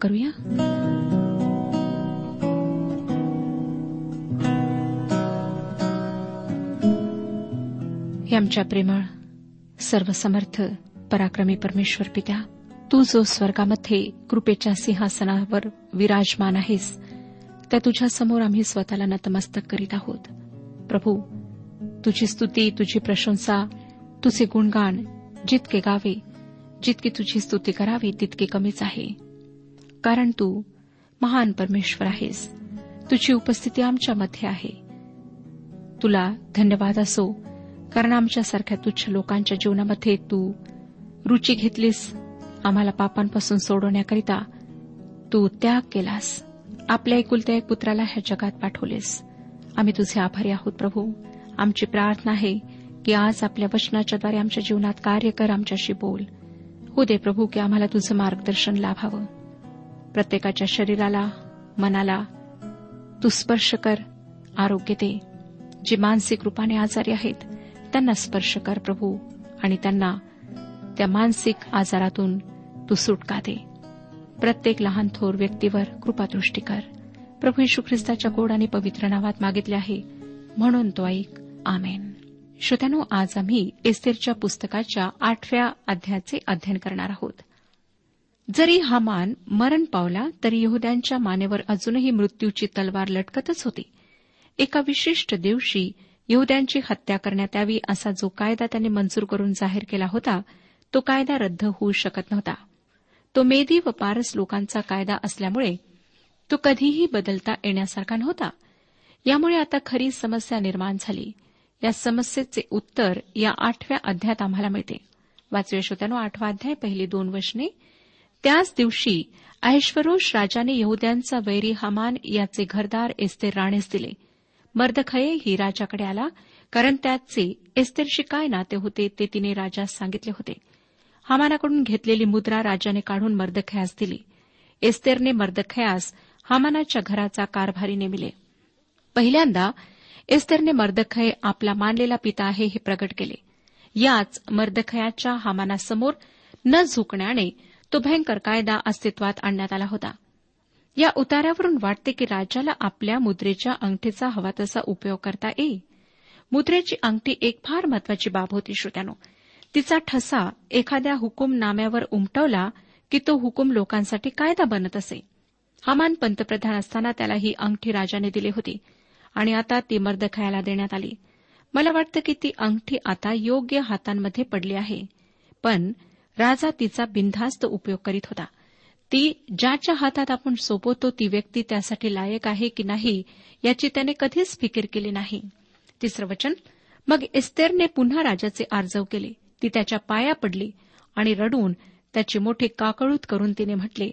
करूया? हे आमच्या प्रेमळ सर्वसमर्थ पराक्रमी परमेश्वर पित्या तू जो स्वर्गामध्ये कृपेच्या सिंहासनावर विराजमान आहेस त्या तुझ्या समोर आम्ही स्वतःला नतमस्तक करीत आहोत. प्रभू तुझी स्तुती तुझी प्रशंसा तुझे गुणगान जितके गावे जितकी तुझी स्तुती करावी तितकी कमीच आहे. कारण तू महान परमेश्वर आहेस. तुझी उपस्थिती आमच्यामध्ये आहे. तुला धन्यवाद असो कारण आमच्यासारख्या तुच्छ लोकांच्या जीवनामध्ये तू रुची घेतलीस. आम्हाला पापांपासून सोडवण्याकरिता तू त्याग केलास. आपल्या एकुलत्या एक पुत्राला ह्या जगात पाठवलेस. आम्ही तुझे आभारी आहोत प्रभू. आमची प्रार्थना आहे की आज आपल्या वचनाच्याद्वारे आमच्या जीवनात कार्य कर आमच्याशी बोल. हो दे प्रभू की आम्हाला तुझं मार्गदर्शन लाभावं. प्रत्येकाच्या शरीराला मनाला. तू स्पर्श कर आरोग्य दे. जे मानसिक रूपाने आजारी आहेत त्यांना स्पर्श कर प्रभू. आणि त्यांना त्या मानसिक आजारातून तू सुटका दे. प्रत्येक लहान थोर व्यक्तीवर कृपादृष्टी कर. प्रभू यशू ख्रिस्ताच्या गोड आणि पवित्र नावात मागितले आहे. म्हणून तो ऐक. आमेन. श्रोत्यानो आज आम्ही एस्तेरच्या पुस्तकाच्या आठव्या अध्यायाचे अध्ययन करणार आहोत. जरी हा मान मरण पावला तरी यहद्यांच्या मानेवर अजूनही मृत्यूची तलवार लटकतच होती. एका विशिष्ट दिवशी यहद्यांची हत्या करण्यात यावी असा जो कायदा त्यांनी मंजूर करून जाहीर केला होता तो कायदा रद्द होऊ शकत नव्हता. तो मेदी व पारस लोकांचा कायदा असल्यामुळे तो कधीही बदलता येण्यासारखा नव्हता. यामुळे आता खरी समस्या निर्माण झाली. या समस्येचे उत्तर या आठव्या अध्यायात आम्हाला मिळते. वाचवे श्रोत्यानो आठवा अध्याय पहिली दोन वचने. त्याच दिवशी ऐश्वरोष राजाने यहद्यांचा वैरी हमान याचे घरदार एस्तेर राणेस दिले. मर्दखये ही राजाकडे आला कारण त्याचे एस्तेरशी काय नाते होते ते तिने राजास सांगितले होते. हमानाकडून घेतलेली मुद्रा राजाने काढून मर्दखयास दिली. एस्तेरने मर्दखयास हमानाच्या घराचा कारभारी नेमिले. पहिल्यांदा एस्तेरने मर्दखय आपला मानलेला पिता आहे हे प्रगट केले. याच मर्दखयाच्या हमानासमोर न झुकण्याने तो भयंकर कायदा अस्तित्वात आणण्यात आला होता. या उतारावरून वाटते की राजाला आपल्या मुद्रेच्या अंगठीचा हवा तसा उपयोग करता येईल. मुद्रेची अंगठी एक फार महत्वाची बाब होती श्रोत्यानो. तिचा ठसा एखाद्या हुकुमनाम्यावर उमटवला की तो हुकुम लोकांसाठी कायदा बनत असे. हमान पंतप्रधान असताना त्याला ही अंगठी राजाने दिली होती आणि आता ती मर्दखयाला देण्यात आली. मला वाटतं की ती अंगठी आता योग्य हातांमध्ये पडली आहे. पण राजा तिचा बिनधास्त उपयोग करीत होता. ती ज्याच्या हातात आपण सोपवतो ती व्यक्ती त्यासाठी लायक आहे की नाही याची त्याने कधीच फिकीर केली नाही. तिसरं वचन मग इस्तेरने पुन्हा राजाचे आर्जव केले. ती त्याच्या पाया पडली आणि रडून त्याची मोठी काकळूत करून तिने म्हटले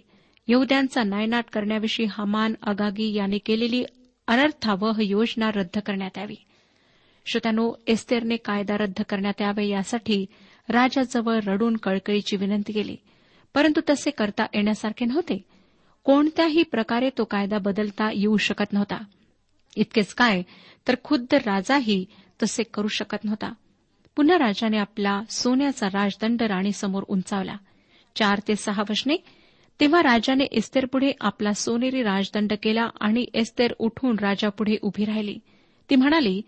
यहद्यांचा नायनाट करण्याविषयी हमान अगागी याने केलेली अनर्थावह योजना रद्द करण्यात यावी. श्रोत्यानो एस्तेरने कायदा रद्द करण्यात यावे यासाठी राजाजवळ रडून कळकळीची विनंती केली. परंतु तसे करता येण्यासारखे नव्हते. कोणत्याही प्रकारे तो कायदा बदलता येऊ शकत नव्हता. इतकेच काय तर खुद्द राजाही तसे करू शकत नव्हता. पुन्हा राजाने आपला सोन्याचा राजदंड राणीसमोर उंचावला. चार ते सहा वशने तेव्हा राजाने एस्तेरपुढे आपला सोनेरी राजदंड केला आणि एस्तेर उठून राजापुढे उभी राहिली. ती म्हणाली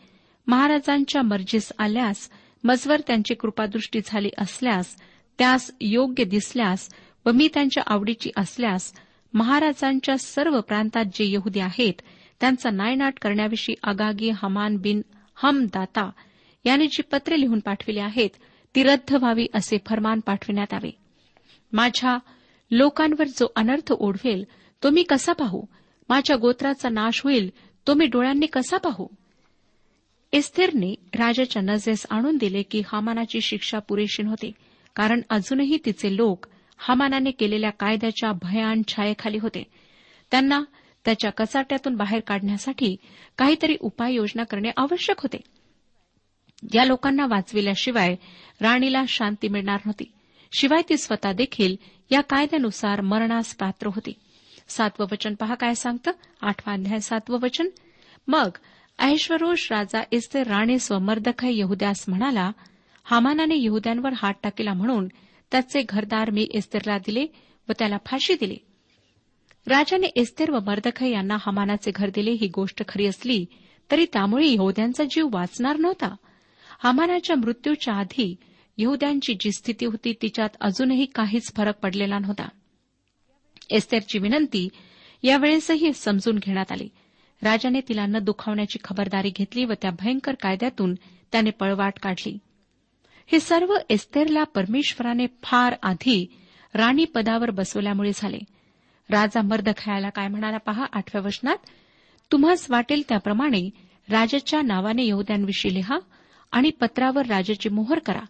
महाराजांच्या मर्जीस आल्यास मजवर त्यांची कृपादृष्टी झाली असल्यास त्यास योग्य दिसल्यास व मी त्यांच्या आवडीची असल्यास महाराजांच्या सर्व प्रांतात जे यहुदी आहेत त्यांचा नायनाट करण्याविषयी आगागी हमान बिन हम दाता याने जी पत्रे लिहून पाठविली आहेत ती रद्द व्हावी असे फरमान पाठविण्यात यावे माझ्या लोकांवर जो अनर्थ ओढवेल तो मी कसा पाहू? माझ्या गोत्राचा नाश होईल तो मी डोळ्यांनी कसा पाहू? एस्थेरने राजाच्या नजरेस आणून दिले की हमानाची शिक्षा पुरेशी नव्हती कारण अजूनही तिचे लोक हमानाने केलेल्या कायद्याच्या भयान छायेखाली होते. त्यांना त्याच्या कचाट्यातून बाहेर काढण्यासाठी काहीतरी उपाययोजना करणे आवश्यक होते. या लोकांना वाचविल्याशिवाय राणीला शांती मिळणार नव्हती. शिवाय ती स्वतः देखील या कायद्यानुसार मरणास पात्र होती. सातवं वचन पहा काय सांगतं? आठवा अध्याय सातवं वचन. मग ऐश्वरोष राजा इस्ते राणे स्वमर्दखय मर्दखय यहुद्यास म्हणाला हामानाने यहुद्यांवर हात टाकला म्हणून त्याचे घरदार मी इस्तेरला दिले व त्याला फाशी दिली. राजाने एस्तेर व मर्दखय यांना हमानाचे घर दिले ही गोष्ट खरी असली तरी त्यामुळे यहद्यांचा जीव वाचणार नव्हता. हमानाच्या मृत्यूच्या आधी यहद्यांची जी स्थिती होती तिच्यात अजूनही काहीच फरक पडलेला नव्हता. एस्तेरची विनंती यावेळेसही समजून घेण्यात आली. राजाने तिला न दुखावण्याची खबरदारी घेतली व त्या भयंकर कायद्यातून त्याने पळवाट काढली. हे सर्व एस्तेरला परमेश्वराने फार आधी राणी पदावर बसवल्यामुळे झाले. राजा मर्द खायला काय म्हणाला पहा? आठव्या वचनात तुम्हास वाटेल त्याप्रमाणे राजाच्या नावाने यहद्यांविषयी लिहा आणि पत्रावर राजाची मोहर करा.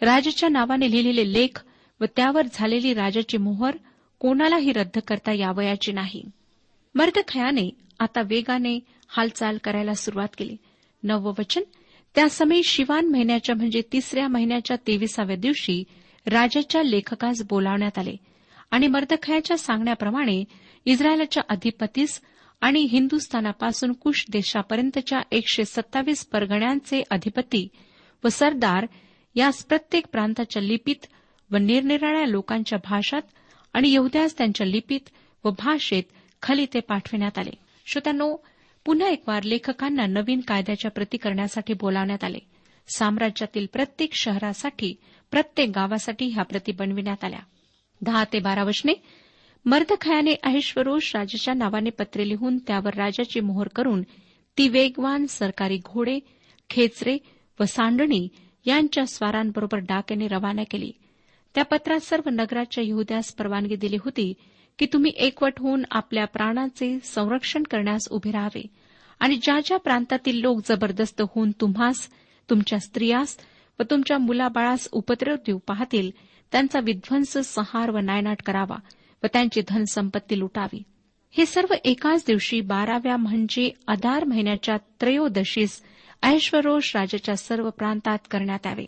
राजाच्या नावाने लिहिलेले लेख व त्यावर झालेली राजाची मोहर कोणालाही रद्द करता यावयाची नाही. मर्दखयाने आता वेगाने हालचाल करायला सुरुवात केली. नववं वचन त्या समय शिवान महिन्याच्या म्हणजे तिसऱ्या महिन्याच्या तेविसाव्या दिवशी राजाच्या लेखकास बोलावण्यात आले आणि मर्दखयाच्या सांगण्याप्रमाणे इस्रायलाच्या अधिपतीस आणि हिंदुस्थानापासून कुश देशापर्यंतच्या एकशे सत्तावीस परगण्यांचे अधिपती व सरदार यास प्रत्येक प्रांताच्या लिपीत व निरनिराळ्या लोकांच्या भाषात आणि यहद्यास त्यांच्या लिपीत व भाषेत खलिते पाठविण्यात आले. श्रोत्यांनो पुन्हा एक वार लेखकांना नवीन कायद्याच्या प्रती करण्यासाठी बोलावण्यात आले. साम्राज्यातील प्रत्येक शहरासाठी प्रत्येक गावासाठी ह्या प्रती बनविण्यात आल्या. दहा ते बारा वचने मर्दखयाने अहिश्वरोष राजाच्या नावाने पत्रे लिहून त्यावर राजाची मोहर करून ती वेगवान सरकारी घोडे खेचरे व सांडणी यांच्या स्वारांबरोबर डाकेने रवाना केली. त्या पत्रात सर्व नगराच्या यहद्यास परवानगी दिली होती. की तुम्ही एकवट होऊन आपल्या प्राणाचे संरक्षण करण्यास उभे राहावे. आणि ज्या ज्या प्रांतातील लोक जबरदस्त होऊन तुम्हास तुमच्या स्त्रियास व तुमच्या मुलाबाळास उपद्रव देऊ पाहतील त्यांचा विध्वंस संहार व नायनाट करावा व त्यांची धनसंपत्ती लुटावी. हे सर्व एकाच दिवशी बाराव्या म्हणजे अदार महिन्याच्या त्रयोदशीस ऐश्वरोष राजाच्या सर्व प्रांतात करण्यात यावे.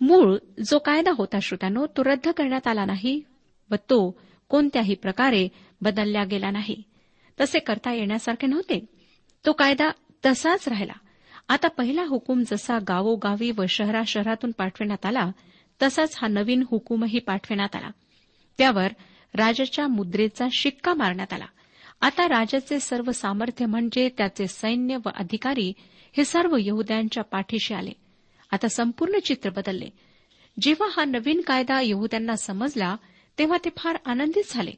मूळ जो कायदा होता श्रोत्यानो तो रद्द करण्यात आला नाही व तो कोणत्याही प्रकारे बदलला गेला नाही. तसे करता येण्यासारखे नव्हते. तो कायदा तसाच राहिला. आता पहिला हुकूम जसा गावोगावी व शहरा शहरातून पाठविण्यात आला तसाच हा नवीन हुकूमही पाठविण्यात आला. त्यावर राजाच्या मुद्रेचा शिक्का मारण्यात आला. आता राजाचे सर्व सामर्थ्य म्हणजे त्याचे सैन्य व अधिकारी हे सर्व यहद्यांच्या पाठीशी आले. आता संपूर्ण चित्र बदलले. जेव्हा हा नवीन कायदा यहद्यांना समजला तेव्हा ते फार आनंदित झाले.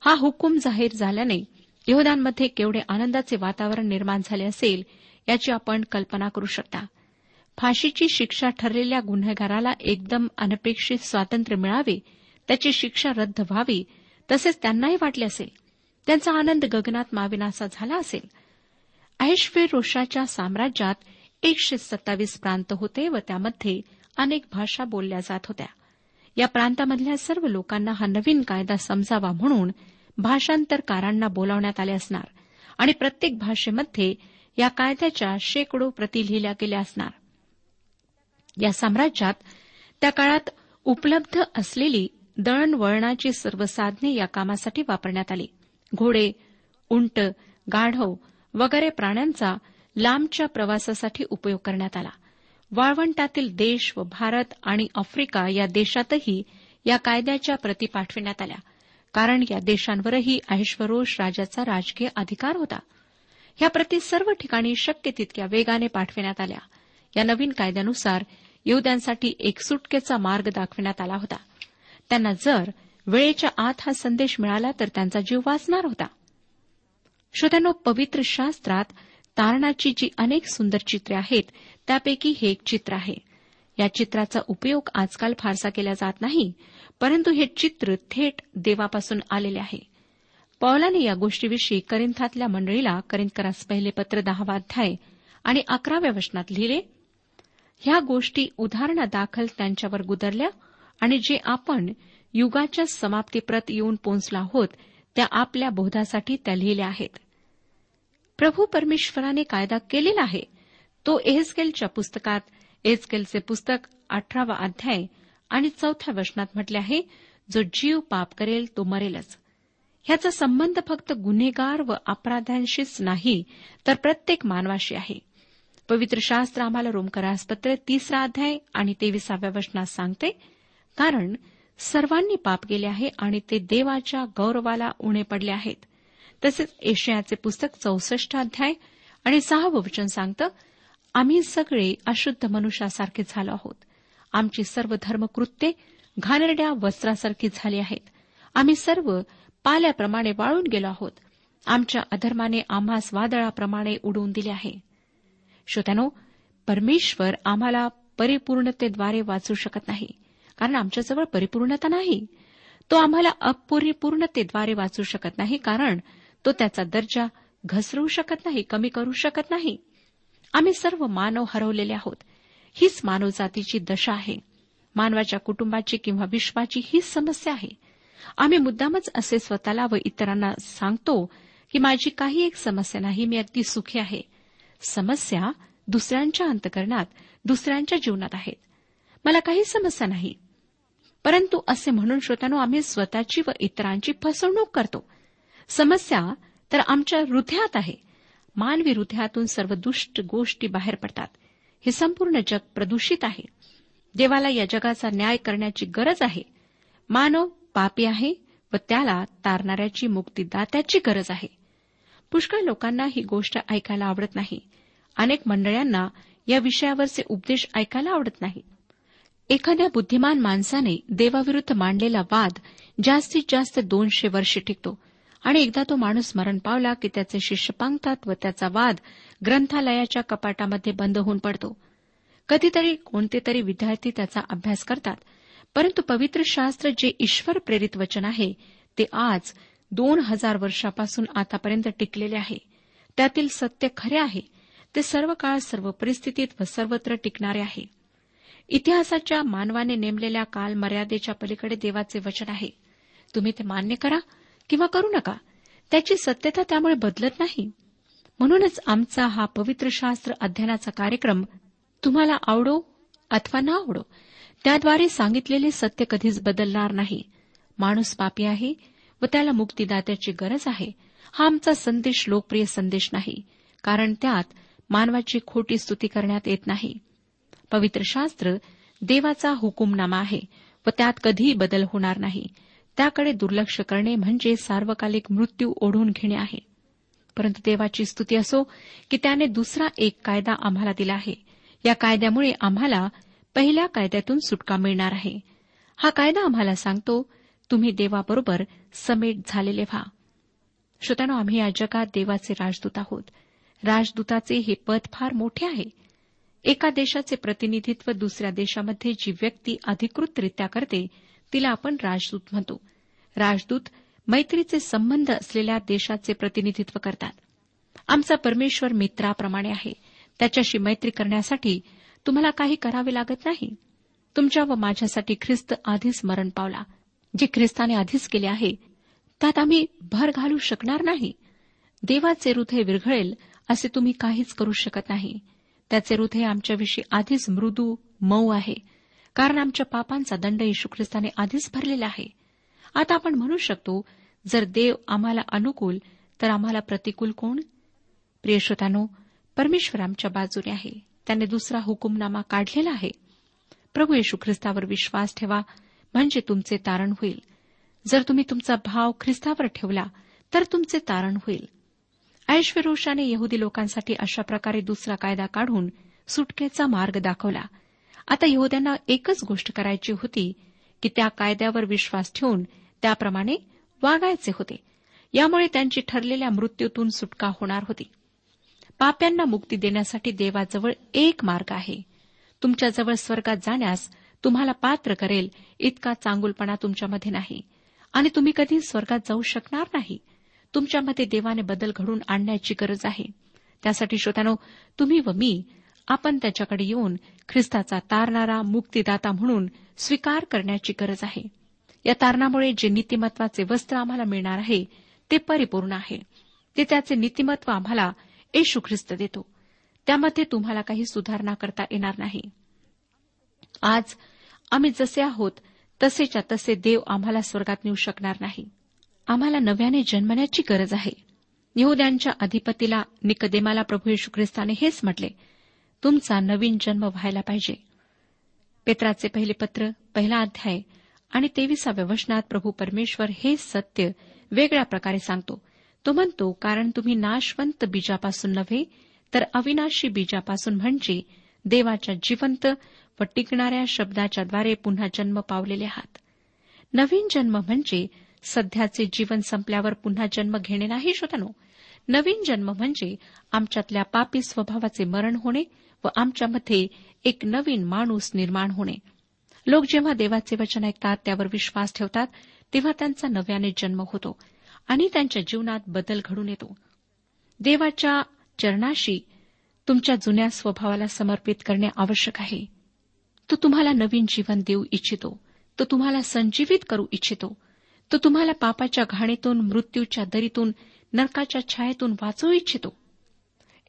हा हुकूम जाहीर झाल्याने यहद्यांमध्ये केवढे आनंदाचे वातावरण निर्माण झाले असेल याची आपण कल्पना करू शकता. फाशीची शिक्षा ठरलेल्या गुन्हेगाराला एकदम अनपेक्षित स्वातंत्र्य मिळावे त्याची शिक्षा रद्द व्हावी तसेच त्यांनाही वाटले असेल. त्यांचा आनंद गगनात माविनासा झाला असेल. रोषाच्या साम्राज्यात एकशे सत्तावीस प्रांत होते व त्यामध्ये अनेक भाषा बोलल्या जात होत्या. या प्रांतामधल्या सर्व लोकांना हा नवीन कायदा समजावा म्हणून भाषांतरकारांना बोलावण्यात आले असणार आणि प्रत्येक भाषेमध्ये या कायद्याच्या शेकडो प्रती लिहिल्या गेल्या असणार. या साम्राज्यात त्या काळात उपलब्ध असलेली दळणवळणाची सर्व साधने या कामासाठी वापरण्यात आली. घोडे उंट गाढव वगैरे प्राण्यांचा लांबच्या प्रवासासाठी उपयोग करण्यात आला. वाळवंटातील देश व भारत आणि आफ्रिका या देशातही या कायद्याच्या प्रती पाठविण्यात आल्या. कारण या देशांवरही ऐश्वरोष राजाचा राजकीय अधिकार होता. या प्रती सर्व ठिकाणी शक्य तितक्या वेगाने पाठविण्यात आल्या. या नवीन कायद्यानुसार येऊद्यांसाठी एक सुटकेचा मार्ग दाखविण्यात आला होता. त्यांना जर वेळेच्या आत हा संदेश मिळाला तर त्यांचा जीव वाचणार होता. श्रोत्यानो पवित्र शास्त्रात तारणाची जी अनेक सुंदर चित्रे आहेत त्यापैकी हे एक चित्र आहे. या चित्राचा उपयोग आजकाल फारसा केला जात नाही परंतु हे चित्र थेट देवापासून आलेले आहे. पौलाने या गोष्टीविषयी करिंथातल्या मंडळीला करिंदकरास पहिले पत्र दहावा अध्याय आणि अकराव्या वचनात लिहिले ह्या गोष्टी उदाहरणादाखल त्यांच्यावर गुदरल्या आणि जे आपण युगाच्या समाप्तीप्रत येऊन पोहोचलो आहोत त्या आपल्या बोधासाठी त्या लिहिल्या आहेत. प्रभू परमेश्वराने कायदा केलेला आहे तो एहस्केलच्या पुस्तकात एहस्केलचे पुस्तक अठरावा अध्याय आणि चौथ्या वचनात म्हटले आहे जो जीव पाप करेल तो मरेलच. ह्याचा संबंध फक्त गुन्हेगार व अपराध्यांशीच नाही तर प्रत्येक मानवाशी आहे. पवित्र शास्त्र आम्हाला रोमकरासपत्र तिसरा अध्याय आणि तेविसाव्या वचनात सांगते कारण सर्वांनी पाप केले आहे आणि ते देवाच्या गौरवाला उणे पडले आहेत. तसेच एशियाचे पुस्तक चौसष्ट अध्याय आणि सहावं वचन सांगतं आम्ही सगळे अशुद्ध मनुष्यासारखे झालो आहोत. आमची सर्व धर्मकृत्ये घाणेरड्या वस्त्रासारखी झाली आहेत. आम्ही सर्व पाल्याप्रमाणे वाळून गेलो आहोत. आमच्या अधर्माने आम्हास वादळाप्रमाणे उडवून दिले आहे. श्रोत्यानो परमेश्वर आम्हाला परिपूर्णतेद्वारे वाचू शकत नाही कारण आमच्याजवळ परिपूर्णता नाही. तो आम्हाला अपरिपूर्णतेद्वारे वाचू शकत नाही कारण तो त्याचा दर्जा घसरू शकत नाही कमी करू शकत नाही. आम्ही सर्व मानव हरवलेले आहोत. हीच मानवजातीची दशा आहे. मानवाच्या कुटुंबाची किंवा विश्वाची हीच समस्या आहे. आम्ही मुद्दामच असे स्वतःला व इतरांना सांगतो की माझी काही एक समस्या नाही मी अगदी सुखी आहे. समस्या दुसऱ्यांच्या अंतकरणात दुसऱ्यांच्या जीवनात आहेत. मला काही समस्या नाही. परंतु असे म्हणून श्रोत्यानो आम्ही स्वतःची व इतरांची फसवणूक करतो. समस्या तर आमच्या हृदयात आहे. मानवी हृदयातून सर्व दुष्ट गोष्टी बाहेर पडतात. हे संपूर्ण जग प्रदूषित आहे. देवाला या जगाचा न्याय करण्याची गरज आहे. मानव पापी आहे व त्याला तारणाऱ्याची मुक्तीदात्याची गरज आहे. पुष्कळ लोकांना ही गोष्ट ऐकायला आवडत नाही. अनेक मंडळांना या विषयावरचे उपदेश ऐकायला आवडत नाही. एखाद्या बुद्धिमान माणसाने देवाविरुद्ध मांडलेला वाद जास्तीत जास्त दोनशे वर्षे टिकतो. आणि एकदा तो माणूस मरण पावला की त्याचे शिष्य पांगतात व त्याचा वाद ग्रंथालयाच्या कपाटामध्ये बंद होऊन पडतो. कधीतरी कोणते तरी विद्यार्थी त्याचा अभ्यास करतात. परंतु पवित्र शास्त्र जे ईश्वर प्रेरित वचन आहे ते आज दोन हजार वर्षापासून आतापर्यंत टिकलेले आहे. त्यातील सत्य खरे आहे. ते सर्व काळ सर्व परिस्थितीत व सर्वत्र टिकणारे आहे. इतिहासाच्या मानवाने नेमलेल्या काल मर्यादेच्या पलीकडे देवाचे वचन आहे. तुम्ही ते मान्य करा. किंवा करू नका. त्याची सत्यता त्यामुळे बदलत नाही. म्हणूनच आमचा हा पवित्र शास्त्र अध्ययनाचा कार्यक्रम तुम्हाला आवडो अथवा ना आवडो त्याद्वारे सांगितलेले सत्य कधीच बदलणार नाही. माणूस पापी आहे व त्याला मुक्तीदात्याची गरज आहे. हा आमचा संदेश लोकप्रिय संदेश नाही कारण त्यात मानवाची खोटी स्तुती करण्यात येत नाही. पवित्र शास्त्र देवाचा हुकुमनामा आहे व त्यात कधीही बदल होणार नाही. त्याकडे दुर्लक्ष करणे म्हणजे सार्वकालिक मृत्यू ओढून घेणे आहे. परंतु देवाची स्तुती असो की त्याने दुसरा एक कायदा आम्हाला दिला आहे. या कायद्यामुळे आम्हाला पहिल्या कायद्यातून सुटका मिळणार आहे. हा कायदा आम्हाला सांगतो तुम्ही देवाबरोबर समेट झालेले व्हा. श्रोत्यानो आम्ही या जगात देवाचे राजदूत आहोत. राजदूताचे हे पद फार मोठे आहे. एका देशाचे प्रतिनिधित्व दुसऱ्या देशामध्ये जी व्यक्ती अधिकृतरित्या करते तिला आपण राजदूत म्हणतो. राजदूत मैत्रीचे संबंध असलेल्या देशाचे प्रतिनिधित्व करतात. आमचा परमेश्वर मित्राप्रमाणे आहे. त्याच्याशी मैत्री करण्यासाठी तुम्हाला काही करावे लागत नाही? तुमच्या व माझ्यासाठी ख्रिस्त आधीच मरण पावला. जे ख्रिस्ताने आधीच केले आहे त्यात आम्ही भर घालू शकणार नाही. देवाचे हृदय विरघळेल असे तुम्ही काहीच करू शकत नाही. त्याचे हृदय आमच्याविषयी आधीच मृदू मऊ आहे. कारण आमच्या पापांचा दंड येशू ख्रिस्ताने आधीच भरलेला आहे. आता आपण म्हणू शकतो जर देव आम्हाला अनुकूल तर आम्हाला प्रतिकूल कोण? प्रियश्रोतानो परमेश्वर आमच्या बाजूने आहे. त्याने दुसरा हुकुमनामा काढलेला आहे. प्रभू येशू ख्रिस्तावर विश्वास ठेवा म्हणजे तुमचे तारण होईल. जर तुम्ही तुमचा भाव ख्रिस्तावर ठेवला तर तुमचे तारण होईल. ऐश्वरोषाने यहुदी लोकांसाठी अशा प्रकारे दुसरा कायदा काढून सुटकेचा मार्ग दाखवला. आता यहुद्यांना एकच गोष्ट करायची होती की त्या कायद्यावर विश्वास ठेवून त्याप्रमाणे वागायचे होते. यामुळे त्यांची ठरलेल्या मृत्यूतून सुटका होणार होती. पाप्यांना मुक्ती देण्यासाठी देवाजवळ एक मार्ग आहे. तुमच्याजवळ स्वर्गात जाण्यास तुम्हाला पात्र करेल इतका चांगुलपणा तुमच्यामध्ये नाही. आणि तुम्ही कधी स्वर्गात जाऊ शकणार नाही. तुमच्यामध्ये देवाने बदल घडून आणण्याची गरज आहे. त्यासाठी श्रोत्यानो तुम्ही व मी आपण त्याच्याकडे येऊन ख्रिस्ताचा तारणारा मुक्तीदाता म्हणून स्वीकार करण्याची गरज आहे. या तारणामुळे जे नीतिमत्वाचे वस्त्र आम्हाला मिळणार आहे ते परिपूर्ण आहे. ते त्याचे नीतिमत्व आम्हाला येशू ख्रिस्त देतो. त्यामध्ये तुम्हाला काही सुधारणा करता येणार नाही. आज आम्ही जसे आहोत तसेच्या तसे देव आम्हाला स्वर्गात नेऊ शकणार नाही. आम्हाला नव्याने जन्मण्याची गरज आहे. यहद्यांच्या अधिपतीला निकदेमाला प्रभू येशू ख्रिस्ताने हेच म्हटले तुमचा नवीन जन्म व्हायला पाहिजे. पेत्राचे पहिले पत्र पहिला अध्याय आणि तेविसाव्या वचनात प्रभू परमेश्वर हे सत्य वेगळ्या प्रकारे सांगतो. तो म्हणतो कारण तुम्ही नाशवंत बीजापासून नव्हे तर अविनाशी बीजापासून म्हणजे देवाच्या जिवंत व टिकणाऱ्या शब्दाच्याद्वारे पुन्हा जन्म पावलेले आहात. नवीन जन्म म्हणजे सध्याचे जीवन संपल्यावर पुन्हा जन्म घेणे नाही श्रोतनो नवीन जन्म म्हणजे आमच्यातल्या पापी स्वभावाचे मरण होणे व आमच्यामध्ये एक नवीन माणूस निर्माण होणे. लोक जेव्हा देवाचे वचन ऐकतात त्यावर विश्वास ठेवतात तेव्हा त्यांचा नव्याने जन्म होतो आणि त्यांच्या जीवनात बदल घडून येतो. देवाच्या चरणाशी तुमच्या जुन्या स्वभावाला समर्पित करणे आवश्यक आहे. तो तुम्हाला नवीन जीवन देऊ इच्छितो. तो तुम्हाला संजीवित करू इच्छितो. तो तुम्हाला पापाच्या घाणीतून मृत्यूच्या दरीतून नरकाच्या छायेतून वाचवू इच्छितो.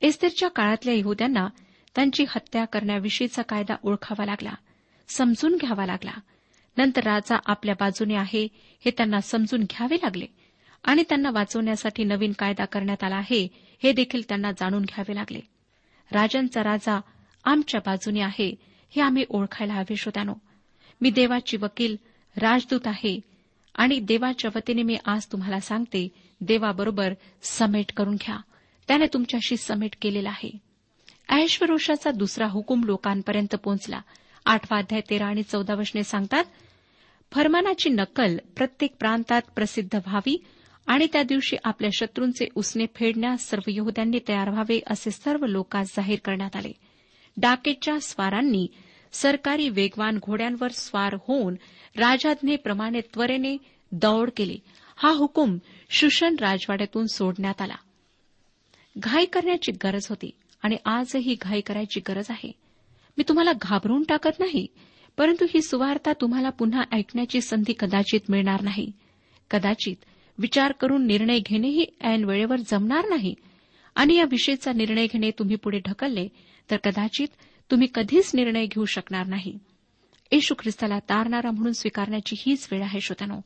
एस्तेरच्या काळातल्या यहद्यांना त्यांची हत्या करण्याविषयीचा कायदा ओळखावा लागला. समजून घ्यावा लागला. नंतर राजा आपल्या बाजूने आहे हे त्यांना समजून घ्यावे लागले. आणि त्यांना वाचवण्यासाठी नवीन कायदा करण्यात आला आहे हे देखील त्यांना जाणून घ्यावे लागले. राजांचा राजा आमच्या बाजूने आहे हे आम्ही ओळखायला हवे श्रोत्यानो मी देवाची वकील राजदूत आहे. आणि देवाच्या वतीने मी आज तुम्हाला सांगते देवाबरोबर समेट करून घ्या. त्याने तुमच्याशी समेट केलेला आहे. ऐश्वरोषाचा दुसरा हुकूम लोकांपर्यंत पोहोचला. आठवा अध्याय तेरा आणि चौदा वशने सांगतात फरमानाची नकल प्रत्येक प्रांतात प्रसिद्ध व्हावी आणि त्या दिवशी आपल्या शत्रूंचे उसने फेडण्यास सर्व यहद्यांनी तयार व्हावे असे सर्व लोकांस जाहीर करण्यात आले. डाकेच्या स्वारांनी सरकारी वेगवान घोड्यांवर स्वार होऊन राजाज्ञेप्रमाणे त्वरेने दौड केली. हा हुकूम शुशन राजवाड्यातून सोडण्यात आला. घाई करण्याची गरज होती. आणि आजही घाई करायची गरज आहे. मी तुम्हाला घाबरून टाकत नाही परंतु ही सुवार्ता तुम्हाला पुन्हा ऐकण्याची संधी कदाचित मिळणार नाही. कदाचित विचार करून निर्णय घेणेही ऐन वेळेवर जमणार नाही. आणि या विषयीचा निर्णय घेणे तुम्ही पुढे ढकलले तर कदाचित तुम्ही कधीच निर्णय घेऊ शकणार नाही. येशू ख्रिस्ताला तारणारा म्हणून स्वीकारण्याची हीच वेळ आहे श्रोत्यानो.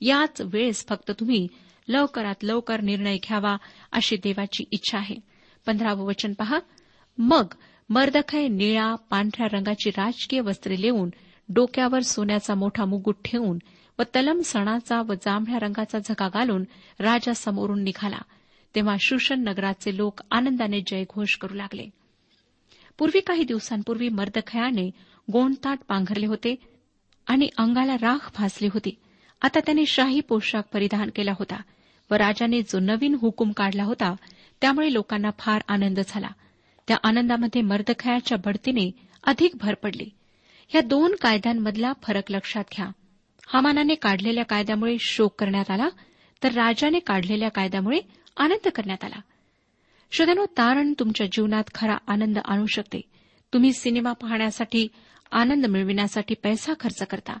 याच वेळेस फक्त तुम्ही लवकरात लवकर निर्णय घ्यावा अशी देवाची इच्छा आहे. पंधरावं वचन पहा. मग मर्दखय निळा पांढऱ्या रंगाची राजकीय वस्त्रे लिहून डोक्यावर सोन्याचा मोठा मुकुट ठेवून व तलम सणाचा व जांभळ्या रंगाचा झका घालून राजासमोरून निघाला. तेव्हा शुशन नगराचे लोक आनंदाने जयघोष करू लागले. पूर्वी काही दिवसांपूर्वी मर्दखयाने गोंडताट पांघरले होते आणि अंगाला राख भासली होती. आता त्याने शाही पोशाख परिधान केला होता व राजाने जो नवीन हुकूम काढला होता त्यामुळे लोकांना फार आनंद झाला. त्या आनंदामध्ये मर्दखयाच्या बढतीने अधिक भर पडली. या दोन कायद्यांमधला फरक लक्षात घ्या. हमानाने काढलेल्या कायद्यामुळे शोक करण्यात आला तर राजाने काढलेल्या कायद्यामुळे आनंद करण्यात आला. श्रोत्यानो तारण तुमच्या जीवनात खरा आनंद आणू शकते. तुम्ही सिनेमा पाहण्यासाठी आनंद मिळविण्यासाठी पैसा खर्च करता.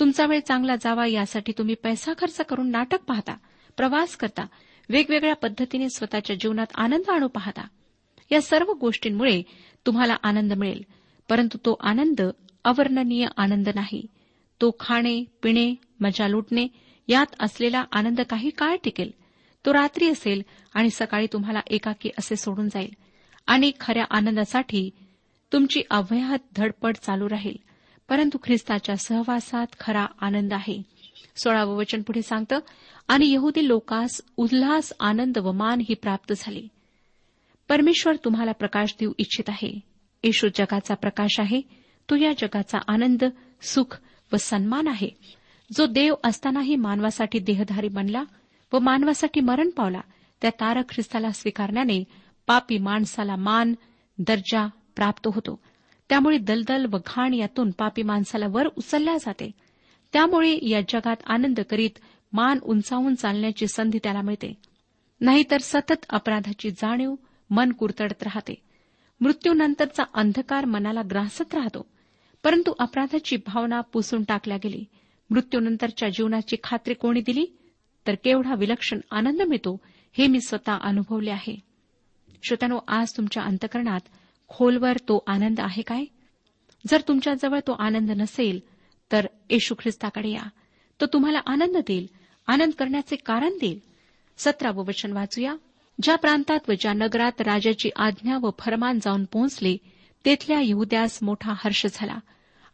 तुमचा वेळ चांगला जावा यासाठी तुम्ही पैसा खर्च करून नाटक पाहता प्रवास करता. वेगवेगळ्या पद्धतीने स्वतःच्या जीवनात आनंद आणू पाहता. या सर्व गोष्टींमुळे तुम्हाला आनंद मिळेल. परंतु तो आनंद अवर्णनीय आनंद नाही. तो खाणे पिणे मजा लुटणे यात असलेला आनंद काही काळ टिकेल. तो रात्री असेल आणि सकाळी तुम्हाला एकाकी असे सोडून जाईल. आणि खऱ्या आनंदासाठी तुमची अव्याहत धडपड चालू राहील. परंतु ख्रिस्ताच्या सहवासात खरा आनंद आहे. सोळावं वचन पुढे सांगतं आणि यहुदी लोकास उल्हास आनंद व मान ही प्राप्त झाली. परमेश्वर तुम्हाला प्रकाश देऊ इच्छित आहे. येशू जगाचा प्रकाश आहे. तो या जगाचा आनंद सुख व सन्मान आहे. जो देव असतानाही मानवासाठी देहधारी बनला व मानवासाठी मरण पावला त्या तारक ख्रिस्ताला स्वीकारण्याने पापी माणसाला मान दर्जा प्राप्त होतो. त्यामुळे दलदल व घाण यातून पापी माणसाला वर उचलल्या जाते. त्यामुळे या जगात आनंद करीत मान उंचावून चालण्याची संधी त्याला मिळते. नाहीतर सतत अपराधाची जाणीव मन कुरतडत राहते. मृत्यूनंतरचा अंधकार मनाला ग्रासत राहतो. परंतु अपराधाची भावना पुसून टाकल्या गेली. मृत्यूनंतरच्या जीवनाची खात्री कोणी दिली? तर केवढा विलक्षण आनंद मिळतो हे मी स्वतः अनुभवले आहे. श्रोत्यानो आज तुमच्या अंतकरणात खोलवर तो आनंद आहे काय? जर तुमच्याजवळ तो आनंद नसेल तर येशू ख्रिस्ताकडे या. तो तुम्हाला आनंद देईल आनंद करण्याचे कारण देईल. सतरावं वचन वाचूया. ज्या प्रांतात व ज्या नगरात राजाची आज्ञा व फरमान जाऊन पोहोचले तेथल्या यहुद्यास मोठा हर्ष झाला.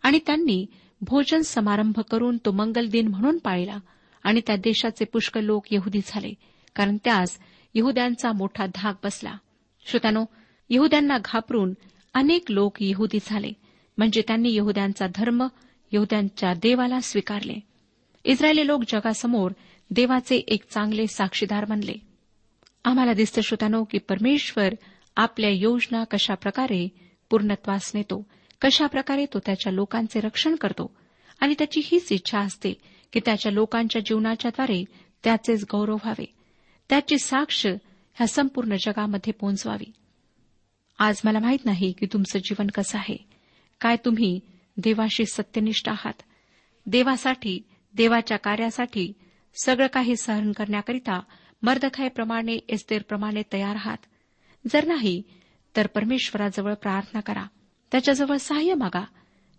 आणि त्यांनी भोजन समारंभ करून तो मंगल दिन म्हणून पाळला. आणि त्या देशाचे पुष्कळ लोक यहुदी झाले कारण त्यास यहुद्यांचा मोठा धाक बसला. श्रोत्यानो यहुद्यांना घाबरून अनेक लोक यहुदी झाले. म्हणजे त्यांनी यहुद्यांचा धर्म यहुद्यांच्या देवाला स्वीकारले. इस्रायली लोक जगासमोर देवाचे एक चांगले साक्षीदार बनले. आम्हाला दिसतं श्रोत्यानो की परमेश्वर आपल्या योजना कशाप्रकारे पूर्णत्वास नेतो कशाप्रकारे तो त्याच्या लोकांचे रक्षण करतो आणि त्याची हीच इच्छा असते की त्याच्या लोकांच्या जीवनाच्याद्वारे त्याचेच गौरव व्हावे. त्याची साक्ष ह्या संपूर्ण जगामध्ये पोहोचवावी. आज मला माहीत नाही की तुमचं जीवन कसं आहे. काय तुम्ही देवाशी सत्यनिष्ठ आहात. देवासाठी देवाच्या कार्यासाठी सगळं काही सहन करण्याकरिता मर्दखायप्रमाणे एस्तेरप्रमाणे तयार आहात. जर नाही तर परमेश्वराजवळ प्रार्थना करा. त्याच्याजवळ सहाय्य मागा.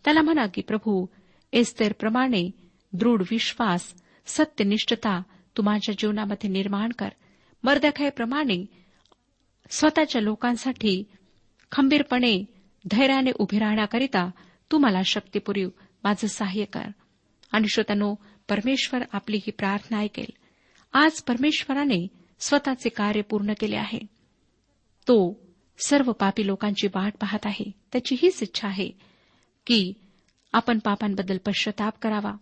त्याला म्हणा की प्रभू एस्तेरप्रमाणे दृढ विश्वास सत्यनिष्ठता तू माझ्या जीवनामध्ये निर्माण कर. मर्दखायप्रमाणे स्वतःच्या लोकांसाठी खंबीरपणे धैर्याने उभे राहण्याकरिता तू मला शक्ती पुरीव माझं सहाय्य कर. आणि श्रोत्यानो परमेश्वर आपली ही प्रार्थना ऐकेल. आज परमेश्वराने स्वतःचे कार्य पूर्ण केले आहे. तो सर्व पापी लोकांची वाट पाहत आहे. त्याची हीच इच्छा आहे की आपण पापांबद्दल पश्चाताप करावा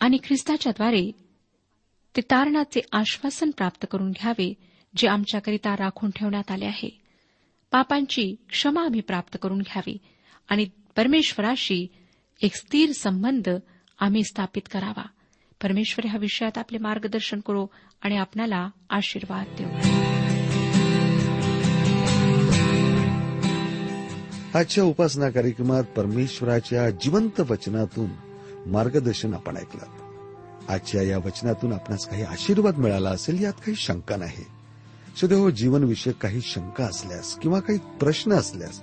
आणि ख्रिस्ताच्याद्वारे ते तारणाचे आश्वासन प्राप्त करून घ्यावे जे आमच्याकरिता राखून ठेवण्यात आले आहे. पापांची क्षमा आम्ही प्राप्त करून घ्यावी आणि परमेश्वराशी एक स्थिर संबंध आम्ही स्थापित करावा. परमेश्वर ह्या विषयात आपले मार्गदर्शन करो आणि आपणाला आशीर्वाद देऊ आजच्या उपासना कार्यक्रमात परमेश्वराच्या जिवंत वचनातून मार्गदर्शन आपण ऐकलं. आजच्या या वचनातून आपणास काही आशीर्वाद मिळाला असेल यात काही शंका नाही. सदैव जीवनविषयक काही शंका असल्यास किंवा काही प्रश्न असल्यास